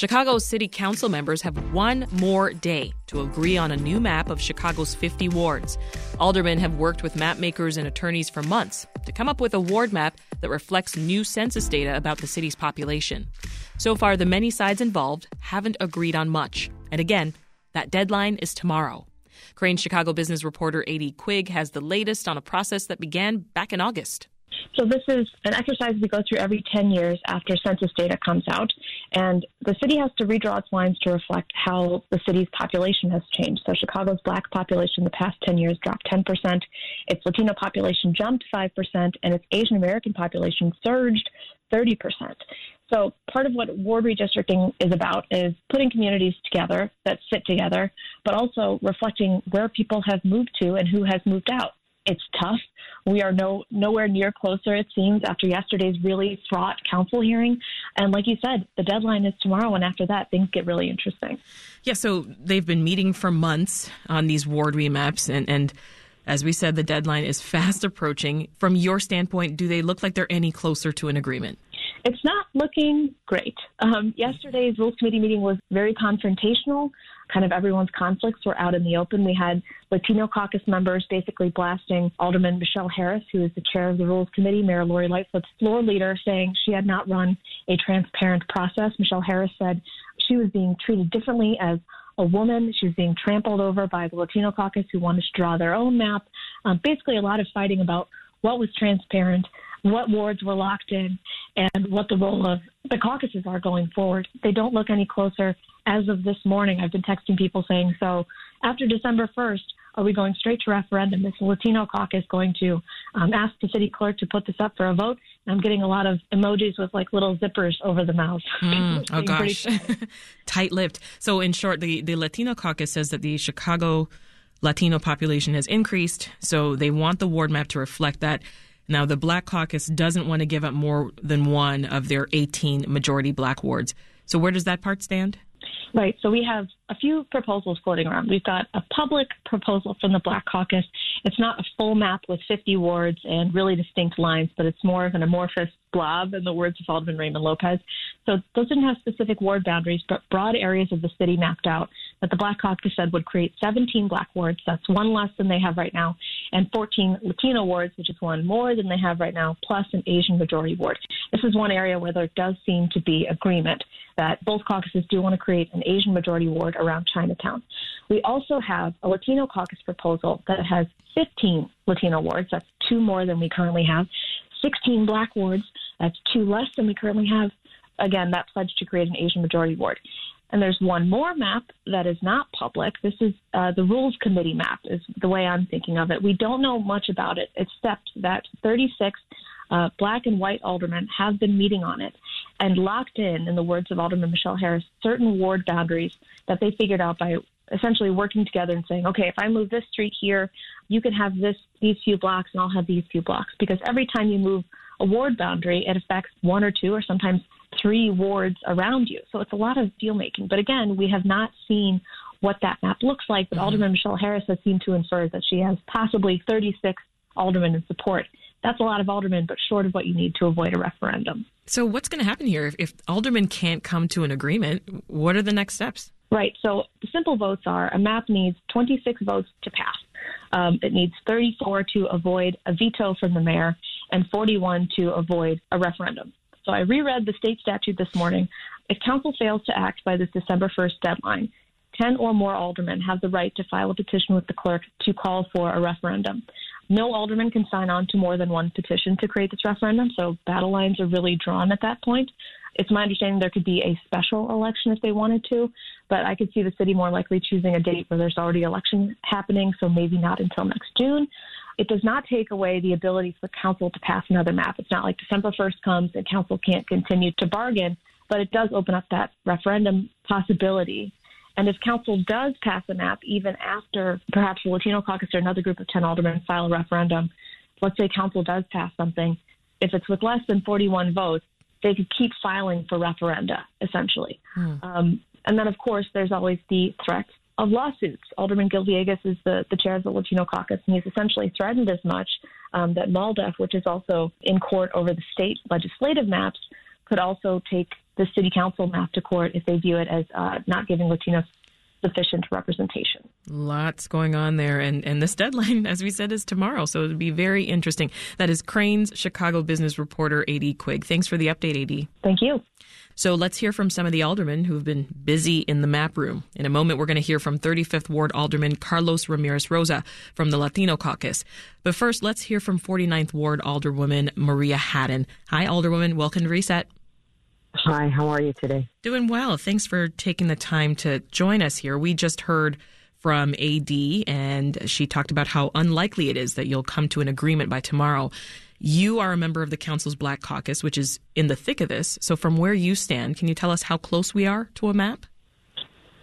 Chicago City Council members have one more day to agree on a new map of Chicago's 50 wards. Aldermen have worked with map makers and attorneys for months to come up with a ward map that reflects new census data about the city's population. So far, the many sides involved haven't agreed on much. And again, that deadline is tomorrow. Crain Chicago business reporter A.D. Quig has the latest on a process that began back in August. So this is an exercise we go through every 10 years after census data comes out. And the city has to redraw its lines to reflect how the city's population has changed. So Chicago's black population the past 10 years dropped 10%, its Latino population jumped 5%, and its Asian American population surged 30%. So part of what ward redistricting is about is putting communities together that sit together, but also reflecting where people have moved to and who has moved out. It's tough. We are no nowhere near closer, it seems, after yesterday's really fraught council hearing. And like you said, the deadline is tomorrow, and after that, things get really interesting. Yeah, so they've been meeting for months on these ward remaps, and, and as we said, the deadline is fast approaching. From your standpoint, do they look like they're any closer to an agreement? It's not looking great. Um, yesterday's Rules Committee meeting was very confrontational. Kind of everyone's conflicts were out in the open. We had Latino caucus members basically blasting Alderman Michelle Harris, who is the chair of the Rules Committee, Mayor Lori Lightfoot's floor leader, saying she had not run a transparent process. Michelle Harris said she was being treated differently as a woman. She was being trampled over by the Latino caucus who wanted to draw their own map. Um, basically, a lot of fighting about what was transparent what wards were locked in, and what the role of the caucuses are going forward. They don't look any closer as of this morning. I've been texting people saying, so after December 1st, are we going straight to referendum? Is the Latino caucus going to um, ask the city clerk to put this up for a vote? And I'm getting a lot of emojis with like little zippers over the mouth. Mm, oh gosh, tight-lipped. So in short, the the Latino caucus says that the Chicago Latino population has increased, so they want the ward map to reflect that. Now, the Black Caucus doesn't want to give up more than one of their 18 majority black wards. So, where does that part stand? Right. So we have a few proposals floating around. We've got a public proposal from the Black Caucus. It's not a full map with 50 wards and really distinct lines, but it's more of an amorphous blob, in the words of Alderman Raymond Lopez. So those didn't have specific ward boundaries, but broad areas of the city mapped out that the Black Caucus said would create 17 black wards. That's one less than they have right now, and 14 Latino wards, which is one more than they have right now, plus an Asian majority ward. This is one area where there does seem to be agreement that both caucuses do want to create an Asian majority ward around Chinatown. We also have a Latino caucus proposal that has 15 Latino wards. That's two more than we currently have. 16 black wards. That's two less than we currently have. Again, that pledge to create an Asian majority ward. And there's one more map that is not public. This is uh, the Rules Committee map, is the way I'm thinking of it. We don't know much about it, except that 36 uh, black and white aldermen have been meeting on it and locked in, in the words of Alderman Michelle Harris, certain ward boundaries that they figured out by essentially working together and saying, okay, if I move this street here, you can have this these few blocks and I'll have these few blocks. Because every time you move a ward boundary, it affects one or two or sometimes three wards around you. So it's a lot of deal making. But again, we have not seen what that map looks like. But mm-hmm. Alderman Michelle Harris has seemed to infer that she has possibly 36 aldermen in support. That's a lot of aldermen, but short of what you need to avoid a referendum. So, what's going to happen here if, if aldermen can't come to an agreement? What are the next steps? Right. So the simple votes are a map needs 26 votes to pass. Um, it needs 34 to avoid a veto from the mayor and 41 to avoid a referendum. So I reread the state statute this morning. If council fails to act by this December 1st deadline, 10 or more aldermen have the right to file a petition with the clerk to call for a referendum. No alderman can sign on to more than one petition to create this referendum, so battle lines are really drawn at that point. It's my understanding there could be a special election if they wanted to, but I could see the city more likely choosing a date where there's already election happening, so maybe not until next June. It does not take away the ability for council to pass another map. It's not like December 1st comes and council can't continue to bargain, but it does open up that referendum possibility. And if council does pass a map, even after perhaps the Latino caucus or another group of 10 aldermen file a referendum, let's say council does pass something, if it's with less than 41 votes, they could keep filing for referenda, essentially. Hmm. Um, and then, of course, there's always the threat of lawsuits. Alderman Gil Villegas is the, the chair of the Latino caucus, and he's essentially threatened as much um, that MALDEF, which is also in court over the state legislative maps, could also take the city council map to court if they view it as uh, not giving Latinos sufficient representation. Lots going on there. And, and this deadline, as we said, is tomorrow. So it'll be very interesting. That is Crain's Chicago business reporter, AD Quig. Thanks for the update, AD. Thank you. So let's hear from some of the aldermen who've been busy in the map room. In a moment, we're going to hear from 35th Ward Alderman Carlos Ramirez Rosa from the Latino Caucus. But first, let's hear from 49th Ward Alderwoman Maria Hadden. Hi, Alderwoman. Welcome to Reset. Hi, how are you today? Doing well. Thanks for taking the time to join us here. We just heard from AD, and she talked about how unlikely it is that you'll come to an agreement by tomorrow. You are a member of the council's Black Caucus, which is in the thick of this. So, from where you stand, can you tell us how close we are to a map?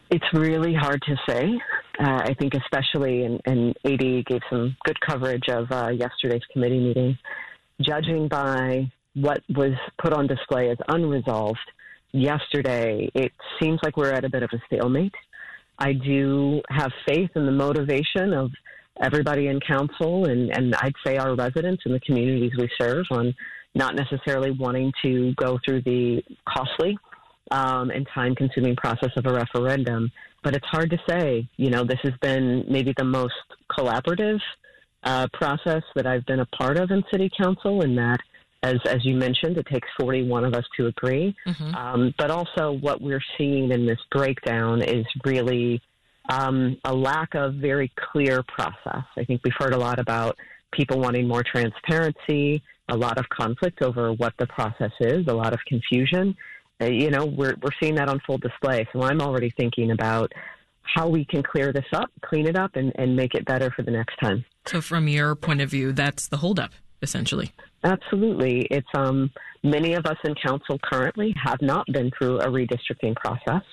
It's really hard to say. Uh, I think, especially, and, and AD gave some good coverage of uh, yesterday's committee meeting. Judging by what was put on display as unresolved yesterday, it seems like we're at a bit of a stalemate. I do have faith in the motivation of everybody in council and, and I'd say our residents in the communities we serve on not necessarily wanting to go through the costly um, and time consuming process of a referendum. But it's hard to say. You know, this has been maybe the most collaborative uh, process that I've been a part of in city council in that as as you mentioned, it takes 41 of us to agree. Mm-hmm. Um, but also, what we're seeing in this breakdown is really um, a lack of very clear process. I think we've heard a lot about people wanting more transparency, a lot of conflict over what the process is, a lot of confusion. Uh, you know, we're we're seeing that on full display. So I'm already thinking about how we can clear this up, clean it up, and, and make it better for the next time. So, from your point of view, that's the holdup, essentially. Absolutely. It's um, many of us in council currently have not been through a redistricting process.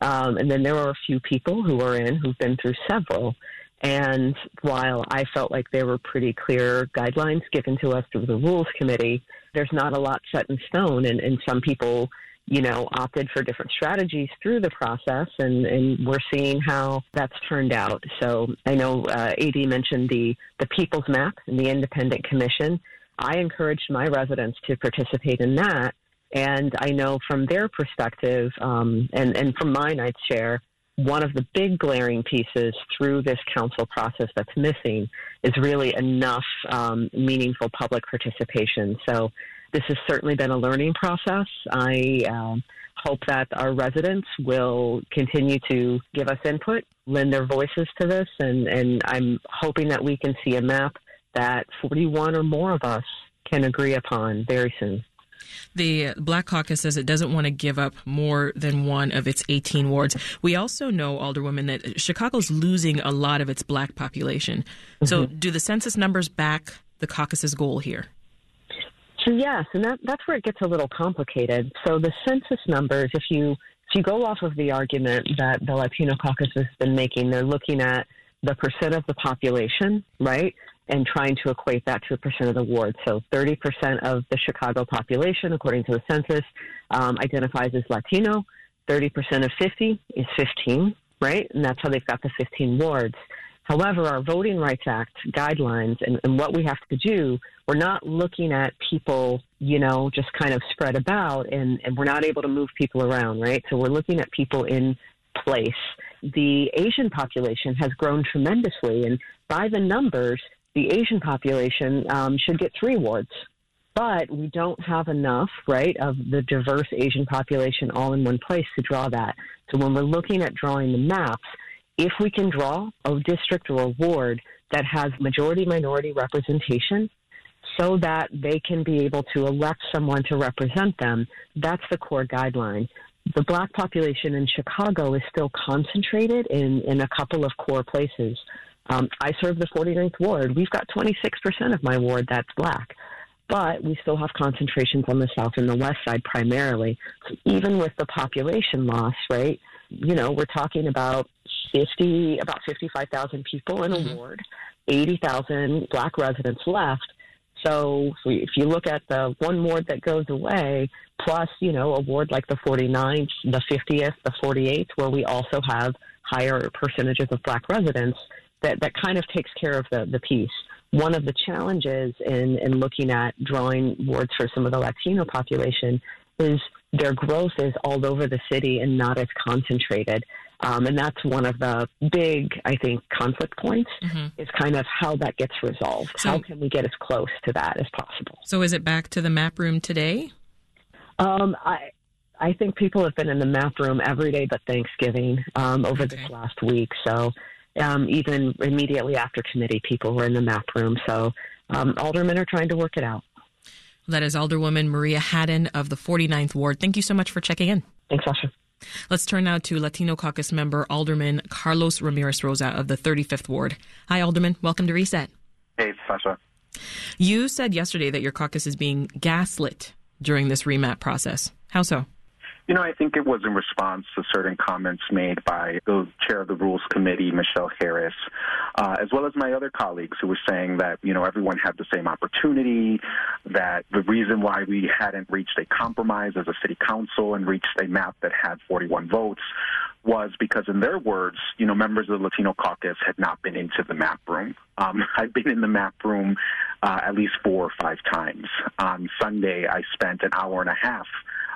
Um, and then there are a few people who are in who've been through several. And while I felt like there were pretty clear guidelines given to us through the Rules Committee, there's not a lot set in stone. And, and some people, you know, opted for different strategies through the process. And, and we're seeing how that's turned out. So I know uh, AD mentioned the, the People's Map and the Independent Commission. I encouraged my residents to participate in that. And I know from their perspective, um, and, and from mine, I'd share, one of the big glaring pieces through this council process that's missing is really enough um, meaningful public participation. So this has certainly been a learning process. I um, hope that our residents will continue to give us input, lend their voices to this, and, and I'm hoping that we can see a map that 41 or more of us can agree upon very soon. The Black Caucus says it doesn't want to give up more than one of its 18 wards. We also know, Alderwoman, that Chicago's losing a lot of its black population. Mm-hmm. So, do the census numbers back the caucus's goal here? So yes, and that, that's where it gets a little complicated. So the census numbers, if you if you go off of the argument that the Latino caucus has been making, they're looking at the percent of the population, right? And trying to equate that to a percent of the ward. So 30% of the Chicago population, according to the census, um, identifies as Latino. 30% of 50 is 15, right? And that's how they've got the 15 wards. However, our Voting Rights Act guidelines and, and what we have to do, we're not looking at people, you know, just kind of spread about and, and we're not able to move people around, right? So we're looking at people in place. The Asian population has grown tremendously, and by the numbers, the Asian population um, should get three wards. But we don't have enough, right, of the diverse Asian population all in one place to draw that. So when we're looking at drawing the maps, if we can draw a district or a ward that has majority minority representation so that they can be able to elect someone to represent them, that's the core guideline. The black population in Chicago is still concentrated in, in a couple of core places. Um, I serve the 49th ward. We've got 26% of my ward that's black, but we still have concentrations on the south and the west side primarily. So even with the population loss, right? You know, we're talking about 50, about 55,000 people in a mm-hmm. ward, 80,000 black residents left. So if you look at the one ward that goes away, plus, you know, a ward like the 49th, the 50th, the 48th, where we also have higher percentages of black residents, that, that kind of takes care of the, the piece. One of the challenges in, in looking at drawing wards for some of the Latino population is their growth is all over the city and not as concentrated. Um, and that's one of the big, I think, conflict points mm-hmm. is kind of how that gets resolved. So, how can we get as close to that as possible? So is it back to the map room today? Um, I, I think people have been in the map room every day but Thanksgiving um, over okay. this last week. So um, even immediately after committee, people were in the map room. So um, aldermen are trying to work it out. That is Alderwoman Maria Hadden of the 49th Ward. Thank you so much for checking in. Thanks, Sasha. Let's turn now to Latino Caucus member Alderman Carlos Ramirez Rosa of the 35th Ward. Hi, Alderman. Welcome to Reset. Hey, Sasha. You said yesterday that your caucus is being gaslit during this remap process. How so? You know, I think it was in response to certain comments made by the chair of the Rules Committee, Michelle Harris, uh, as well as my other colleagues who were saying that, you know, everyone had the same opportunity, that the reason why we hadn't reached a compromise as a city council and reached a map that had 41 votes was because, in their words, you know, members of the Latino caucus had not been into the map room. Um, I've been in the map room uh, at least four or five times. On Sunday, I spent an hour and a half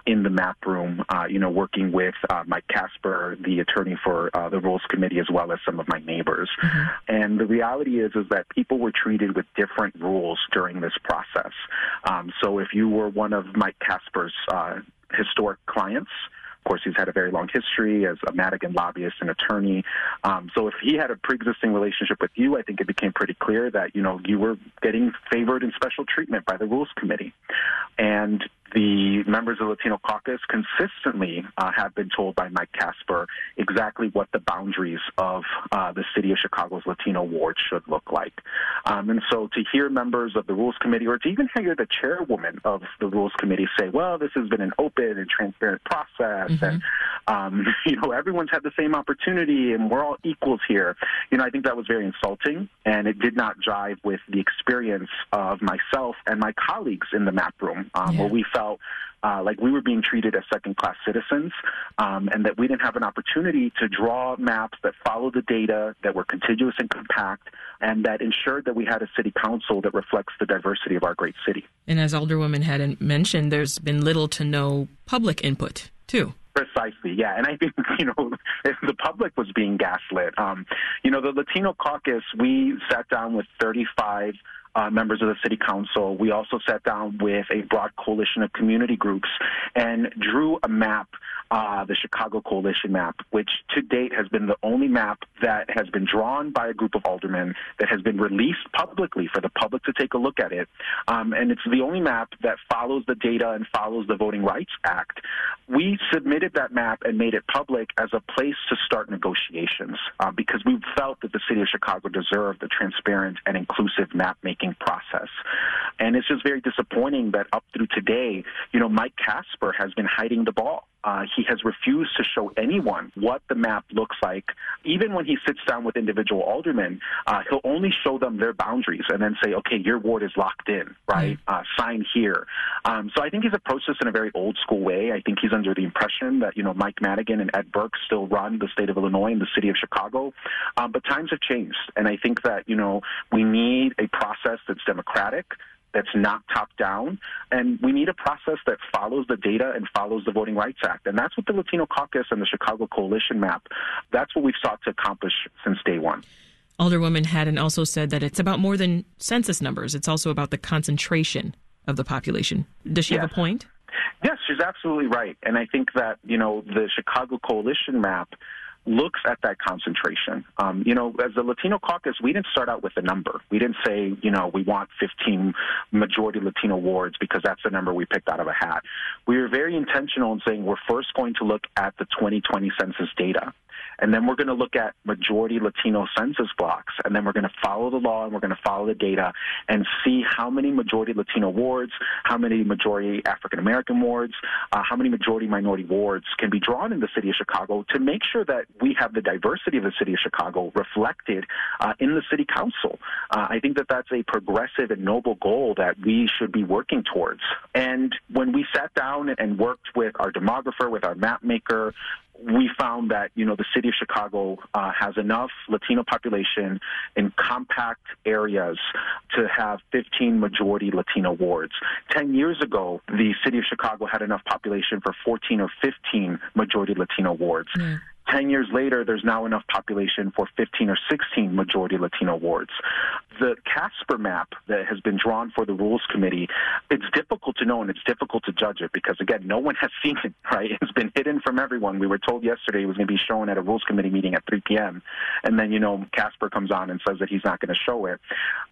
in the map room, uh, you know, working with uh, Mike Kasper, the attorney for uh, the Rules Committee, as well as some of my neighbors. Mm-hmm. And the reality is, is that people were treated with different rules during this process. Um, so if you were one of Mike Kasper's uh, historic clients, of course, he's had a very long history as a Madigan lobbyist and attorney. Um, so if he had a pre-existing relationship with you, I think it became pretty clear that you know you were getting favored and special treatment by the Rules Committee, and the members of Latino caucus consistently uh, have been told by Mike Kasper exactly what the boundaries of uh, the city of Chicago's Latino ward should look like. Um, and so to hear members of the Rules Committee or to even hear the chairwoman of the Rules Committee say, well, this has been an open and transparent process mm-hmm. and, um, you know, everyone's had the same opportunity and we're all equals here, you know, I think that was very insulting and it did not jive with the experience of myself and my colleagues in the map room um, yeah. where we felt uh, like we were being treated as second class citizens um, and that we didn't have an opportunity to draw maps that follow the data, that were contiguous and compact, and that ensured that we had a city council that reflects the diversity of our great city. And as Alderwoman had mentioned, there's been little to no public input, too. Precisely, yeah. And I think, you know, the public was being gaslit. Um, you know, the Latino caucus, we sat down with 35 uh, members of the city council. We also sat down with a broad coalition of community groups and drew a map, uh, the Chicago Coalition map, which to date has been the only map that has been drawn by a group of aldermen that has been released publicly for the public to take a look at it. Um, and it's the only map that follows the data and follows the Voting Rights Act. We submitted that map and made it public as a place to start negotiations uh, because we felt that the city of Chicago deserved a transparent and inclusive map making process. And it's just very disappointing that up through today, you know, Mike Kasper has been hiding the ball. Uh, he has refused to show anyone what the map looks like. Even when he sits down with individual aldermen, uh, he'll only show them their boundaries and then say, okay, your ward is locked in, right? Mm-hmm. Uh, sign here. Um, so I think he's approached this in a very old school way. I think he's under the impression that, you know, Mike Madigan and Ed Burke still run the state of Illinois and the city of Chicago. Um, but times have changed. And I think that, you know, we need a process that's democratic that's not top down. And we need a process that follows the data and follows the Voting Rights Act. And that's what the Latino Caucus and the Chicago Coalition map, that's what we've sought to accomplish since day one. Alderwoman Hadden also said that it's about more than census numbers. It's also about the concentration of the population. Does she yes. have a point? Yes, she's absolutely right. And I think that, you know, the Chicago Coalition map looks at that concentration. Um, you know, as the Latino caucus, we didn't start out with a number. We didn't say, you know, we want 15 majority Latino wards because that's the number we picked out of a hat. We were very intentional in saying we're first going to look at the 2020 census data. And then we're going to look at majority Latino census blocks, and then we're going to follow the law and we're going to follow the data and see how many majority Latino wards, how many majority African American wards, uh, how many majority minority wards can be drawn in the city of Chicago to make sure that we have the diversity of the city of Chicago reflected uh, in the city council. Uh, I think that that's a progressive and noble goal that we should be working towards. And when we sat down and worked with our demographer, with our map maker, we found that you know the city of Chicago uh, has enough Latino population in compact areas to have 15 majority Latino wards. Ten years ago, the city of Chicago had enough population for 14 or 15 majority Latino wards. Mm. 10 years later, there's now enough population for 15 or 16 majority Latino wards. The Kasper map that has been drawn for the Rules Committee, it's difficult to know and it's difficult to judge it because, again, no one has seen it, right? It's been hidden from everyone. We were told yesterday it was going to be shown at a Rules Committee meeting at 3 p.m. And then, you know, Kasper comes on and says that he's not going to show it.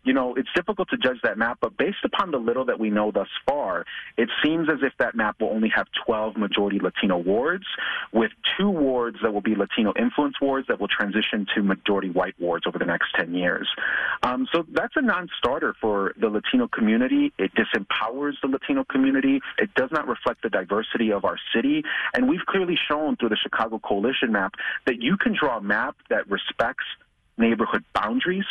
You know, it's difficult to judge that map, but based upon the little that we know thus far, it seems as if that map will only have 12 majority Latino wards with two wards that will be Latino influence wards that will transition to majority white wards over the next 10 years. Um, so that's a non-starter for the Latino community. It disempowers the Latino community. It does not reflect the diversity of our city. And we've clearly shown through the Chicago Coalition map that you can draw a map that respects neighborhood boundaries,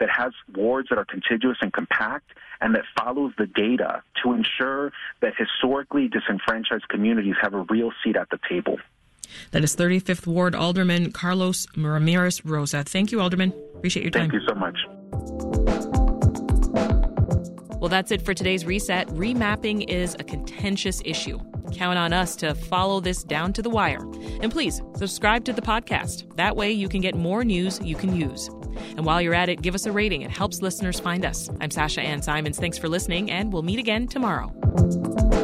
that has wards that are contiguous and compact, and that follows the data to ensure that historically disenfranchised communities have a real seat at the table. That is 35th Ward Alderman Carlos Ramirez Rosa. Thank you, Alderman. Appreciate your time. Thank you so much. Well, that's it for today's reset. Remapping is a contentious issue. Count on us to follow this down to the wire. And please subscribe to the podcast. That way you can get more news you can use. And while you're at it, give us a rating. It helps listeners find us. I'm Sasha Ann Simons. Thanks for listening, and we'll meet again tomorrow.